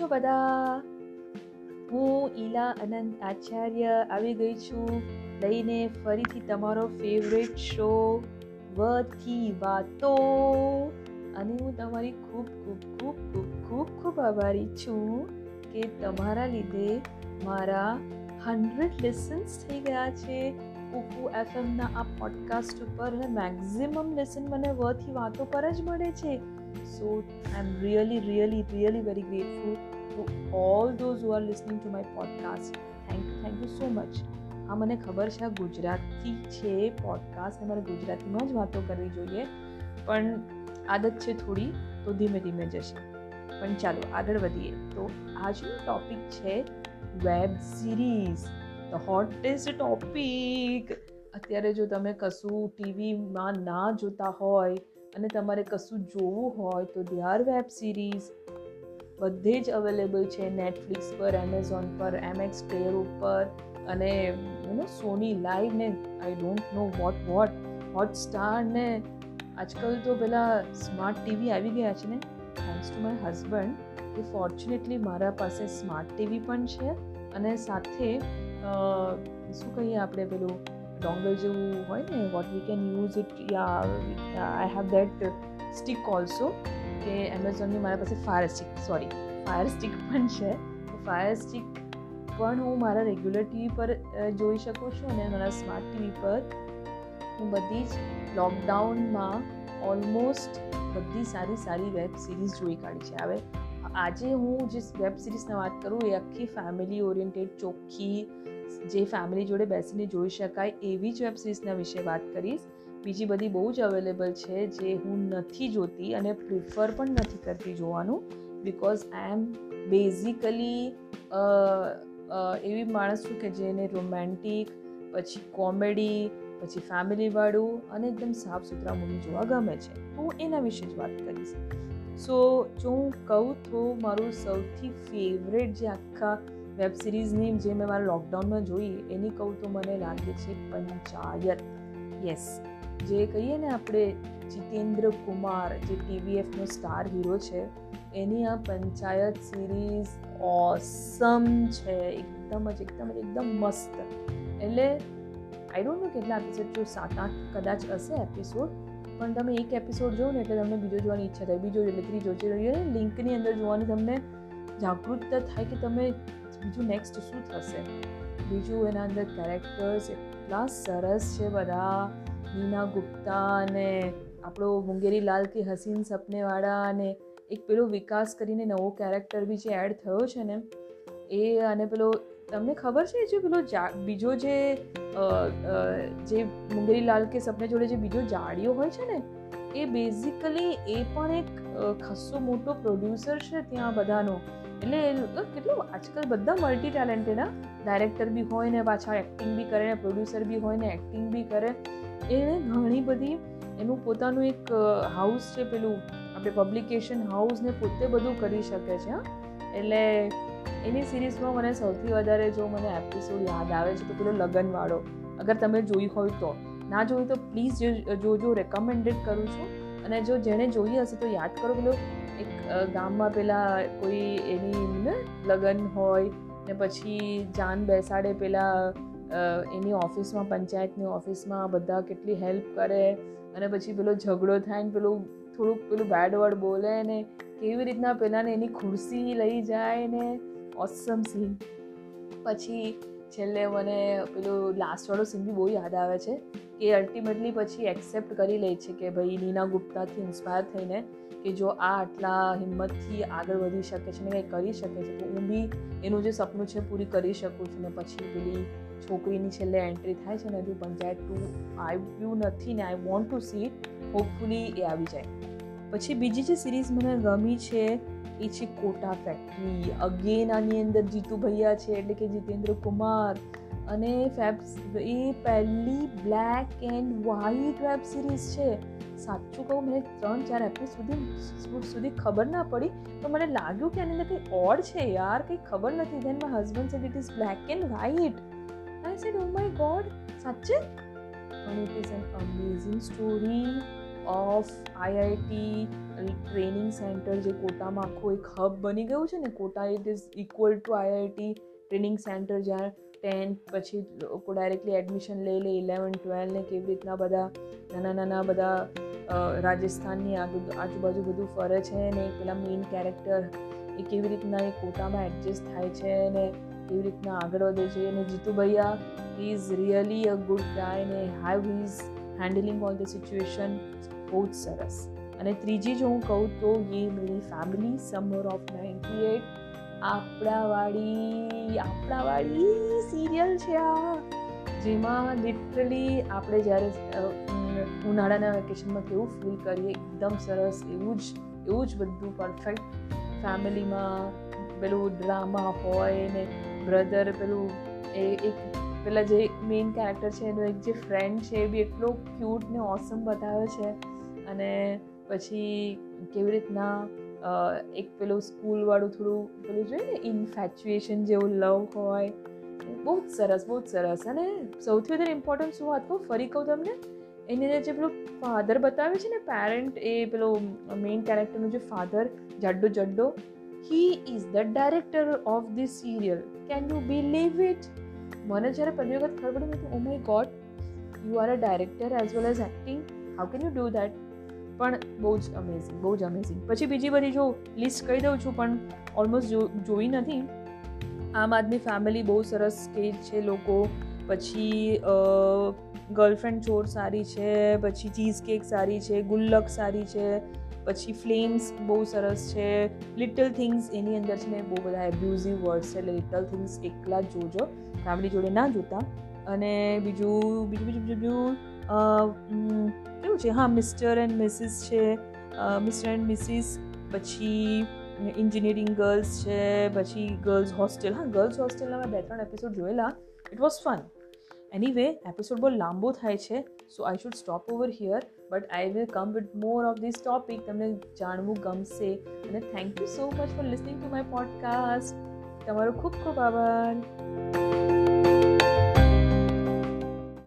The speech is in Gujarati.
છો બધા? હું ઈલા અનંત આચાર્ય આવી ગઈ છું. લઈને ફરીથી તમારો ફેવરેટ શો વથી વાતો. અને હું તમારી ખૂબ ખૂબ ખૂબ ખૂબ ખૂબ ખૂબ આભારી છું કે તમારા લીધે મારા હંડ્રેડ લેસન્સ થઈ ગયા છે. કુકુ એફએમના આ પોડકાસ્ટ ઉપર અને મેક્ઝિમમ લેસન મને વથી વાતો પર જ મળે છે. So I am really really really very grateful to all those you are listening to my podcast thank you thank you so much હા મને ખબર છે, આ ગુજરાતી છે પોડકાસ્ટ અને મારે ગુજરાતીમાં જ વાતો કરવી જોઈએ. પણ આદત છે થોડી, તો ધીમે ધીમે જશે. પણ ચાલો આગળ વધીએ. તો આજનો ટોપિક છે web series the hottest topic અત્યારે જો તમે કશું ટીવીમાં ના જોતા હોય અને તમારે કશું જોવું હોય, તો દે વેબ સિરીઝ બધે જ અવેલેબલ છે નેટફ્લિક્સ પર એમેઝોન પર એમએક્સ પ્લેયર ઉપર અને યુ સોની લાઈવ ને I don't know what what Hotstar ને. આજકાલ તો પેલા સ્માર્ટ ટીવી આવી ગયા છે ને થેન્ક્સ ટુ માય હસબન્ડ કે ફોર્ચ્યુનેટલી મારા પાસે સ્માર્ટ ટીવી પણ છે અને સાથે શું કહીએ આપણે પેલું ડોંગલ જેવું હોય ને what we can use it yeah I have that stick also કે એમેઝોનની મારા પાસે fire stick sorry fire stick પણ છે. ફાયર સ્ટિક પણ હું મારા રેગ્યુલર ટીવી પર જોઈ શકું છું અને મારા સ્માર્ટ ટીવી પર હું બધી જ લોકડાઉનમાં ઓલમોસ્ટ બધી સારી સારી વેબ સિરીઝ જોઈ કાઢી છે. હવે આજે હું જે વેબ સિરીઝની વાત કરું, એ આખી ફેમિલી ઓરિએન્ટેડ ચોખ્ખી, જે ફેમિલી જોડે બેસીને જોઈ શકાય એવી જ વેબ સિરીઝના વિશે વાત કરીશ. બીજી બધી બહુ જ અવેલેબલ છે જે હું નથી જોતી અને પ્રિફર પણ નથી કરતી જોવાનું બિકોઝ આઈ એમ બેઝિકલી એવી માણસ છું કે જેને રોમેન્ટિક પછી કોમેડી પછી ફેમિલીવાળું અને એકદમ સાફ સુથરા મૂવી જોવા ગમે છે. હું એના વિશે જ વાત કરીશ. સો જો હું કહું તો મારું સૌથી ફેવરેટ જે આખા વેબ સિરીઝની જે મેં મારા લોકડાઉનમાં જોઈ એની કહું તો મને લાગે છે પંચાયત. યસ જે કહીએ ને આપણે, જીતેન્દ્ર કુમાર, જે ટીવીએફનો સ્ટાર હીરો છે, એની આ પંચાયત સિરીઝ ઓસમ છે. એકદમ જ એકદમ જ, એકદમ મસ્ત. એટલે આઈ ડોન્ટ નો કેટલા એપિસોડ જો સાત, આઠ કદાચ હશે એપિસોડ પણ તમે એક એપિસોડ જોવો ને એટલે તમને બીજો જોવાની ઈચ્છા થાય. બીજો એટલે ત્રીજો છે લિંકની અંદર જોવાની તમને જાગૃતતા થાય કે તમે બીજું નેક્સ્ટ શું થશે. બીજું એના અંદર કેરેક્ટર્સ એટલા સરસ છે બધા. નીના ગુપ્તા અને આપણો મુંગેરી લાલ કે હસીન સપનેવાળા અને એક પેલો વિકાસ કરીને નવો કેરેક્ટર બી જે એડ થયો છે ને, એ અને પેલો, તમને ખબર છે જે પેલો બીજો જે જે મુંગેરી લાલ કે સપને જોડે જે બીજો જાડિયો હોય છે ને, એ બેઝિકલી એ પણ એક ખસ્સો મોટો પ્રોડ્યુસર છે ત્યાં બધાનો. એટલે કેટલું આજકાલ બધા મલ્ટી ટેલેન્ટેડ ડાયરેક્ટર બી હોય ને, પાછા એક્ટિંગ બી કરે ને પ્રોડ્યુસર બી હોય ને એક્ટિંગ બી કરે. એને ઘણી બધી એનું પોતાનું એક હાઉસ છે, પેલું આપણે પબ્લિકેશન હાઉસ ને પોતે બધું કરી શકે છે એટલે એની સિરીઝમાં મને સૌથી વધારે જો મને એપિસોડ યાદ આવે છે, તો પેલો લગનવાળો. અગર તમે જોઈ હોય તો. ના જોયું તો પ્લીઝ જોજો રેકમેન્ડેડ કરું છું. અને જો જેણે જોઈ હશે તો યાદ કરો, પેલો એક ગામમાં પેલા કોઈ એની લગ્ન હોય, ને પછી જાન બેસાડે પેલા એની ઓફિસમાં, પંચાયતની ઓફિસમાં બધા કેટલી હેલ્પ કરે અને પછી પેલો ઝઘડો થાય ને પેલું થોડુંક પેલું બેડ વર્ડ બોલે ને કેવી રીતના પહેલાંને એની ખુરશી લઈ જાય ને ઓસમ સીન પછી છેલ્લે મને પેલું લાસ્ટવાળો સીન બી બહુ યાદ આવે છે કે અલ્ટિમેટલી પછી એક્સેપ્ટ કરી લે છે કે ભાઈ નીના ગુપ્તાથી ઇન્સ્પાયર થઈને કે જો આ આટલા હિંમતથી આગળ વધી શકે છે ને કંઈ કરી શકે છે, તો હું બી એનું જે સપનું છે પૂરી કરી શકું છું ને પછી પેલી છોકરીની છેલ્લે એન્ટ્રી થાય છે ને હજુ પંચાયત ટુ આવ્યું નથી ને I want to see hopefully એ આવી જાય. પછી બીજી જે સિરીઝ મને ગમી છે, એ છે કોટા ફેક્ટરી અગેન આની અંદર જીતુ ભૈયા છે, એટલે કે જીતેન્દ્ર કુમાર. અને ફેબ એ પહેલી black and white web series છે. સાચું કહું, મને ત્રણ ચાર એપિસોડ સુધી સુધી ખબર ના પડી તો મને લાગ્યું કે આની અંદર કંઈ ઓડ છે યાર, કંઈ ખબર નથી. Then my husband said it is black and white I said, oh my God સાચે And it is an amazing story of IIT training centre જે કોટામાં આખું એક હબ બની ગયું છે ને Kota it is equal to IIT training centre જ્યાં ટેન્થ પછી લોકો ડાયરેક્ટલી એડમિશન લઈ લે ઇલેવન ટ્વેલ્વ ને કેવી રીતના બધા નાના નાના બધા રાજસ્થાનની આજુબાજુ બધું ફરે છે ને પેલા મેઇન કેરેક્ટર એ કેવી રીતના એ કોટામાં એડજસ્ટ થાય છે ને કેવી રીતના આગળ વધે છે અને Jitu bhaiya is really a good guy ને how is handling all the situation બહુ જ સરસ. અને ત્રીજી જો હું કહું તો Yeh Meri family summer of ninety eight આપણાવાળી આપણાવાળી સિરિયલ છે આ. જેમાં લિટરલી આપણે જ્યારે ઉનાળાના વેકેશનમાં કેવું ફીલ કરીએ, એકદમ સરસ, એવું જ એવું જ બધું પરફેક્ટ ફેમિલીમાં પેલું ડ્રામા હોય ને બ્રધર પેલું, એ એક પેલા જે મેઇન કેરેક્ટર છે, એનો એક જે ફ્રેન્ડ છે, એ બી એટલો ક્યુટ ને ઓસમ બતાવે છે. અને પછી કેવી રીતના એક પેલું સ્કૂલવાળું થોડું, પેલું જોઈએ ને ઇન્ફેચ્યુએશન જેવું લવ હોય. બહુ જ સરસ, બહુ જ સરસ. અને સૌથી વધારે ઇમ્પોર્ટન્ટ શું વાત કહું, ફરી કહું તમને, એની અંદર જે પેલું ફાધર બતાવે છે ને પેરેન્ટ એ પેલો મેઇન કેરેક્ટરનો જે ફાધર જાડ્ડો જડ્ડો he is the director of this serial can you believe it મને જ્યારે પહેલી વખત ખબર પડી ઓ my God you are a director as well as acting how can you do that પણ બહુ જ અમેઝિંગ બહુ જ અમેઝિંગ પછી બીજી બધી જો લિસ્ટ કહી દઉં છું, પણ ઓલમોસ્ટ જો, જોઈ નથી. આમ આદમી ફેમિલી બહુ સરસ સ્ટેજ છે લોકો. પછી ગર્લફ્રેન્ડ ચોર સારી છે, પછી ચીઝ કેક સારી છે, ગુલ્લક સારી છે. પછી ફ્લેમ્સ બહુ સરસ છે. લિટલ થિંગ્સ એની અંદર છે ને બહુ બધા એબ્યુઝિવ વર્ડ્સ છે. એટલે લિટલ થિંગ્સ એકલા જ જોજો. ફેમિલી જોડે ના જોતા. અને બીજું બીજું બીજું બીજું કેવું છે? હા મિસ્ટર એન્ડ મિસિસ છે. મિસ્ટર એન્ડ મિસિસ પછી એન્જિનિયરિંગ ગર્લ્સ છે, પછી ગર્લ્સ હોસ્ટેલ હા ગર્લ્સ હોસ્ટેલના મેં બે ત્રણ એપિસોડ જોયેલા. It was fun anyway episode બહુ લાંબો થાય છે. So I should stop over here but I will come with more of this topic તમને જાણવું ગમશે અને thank you so much for listening to my podcast તમારો ખૂબ ખૂબ આભાર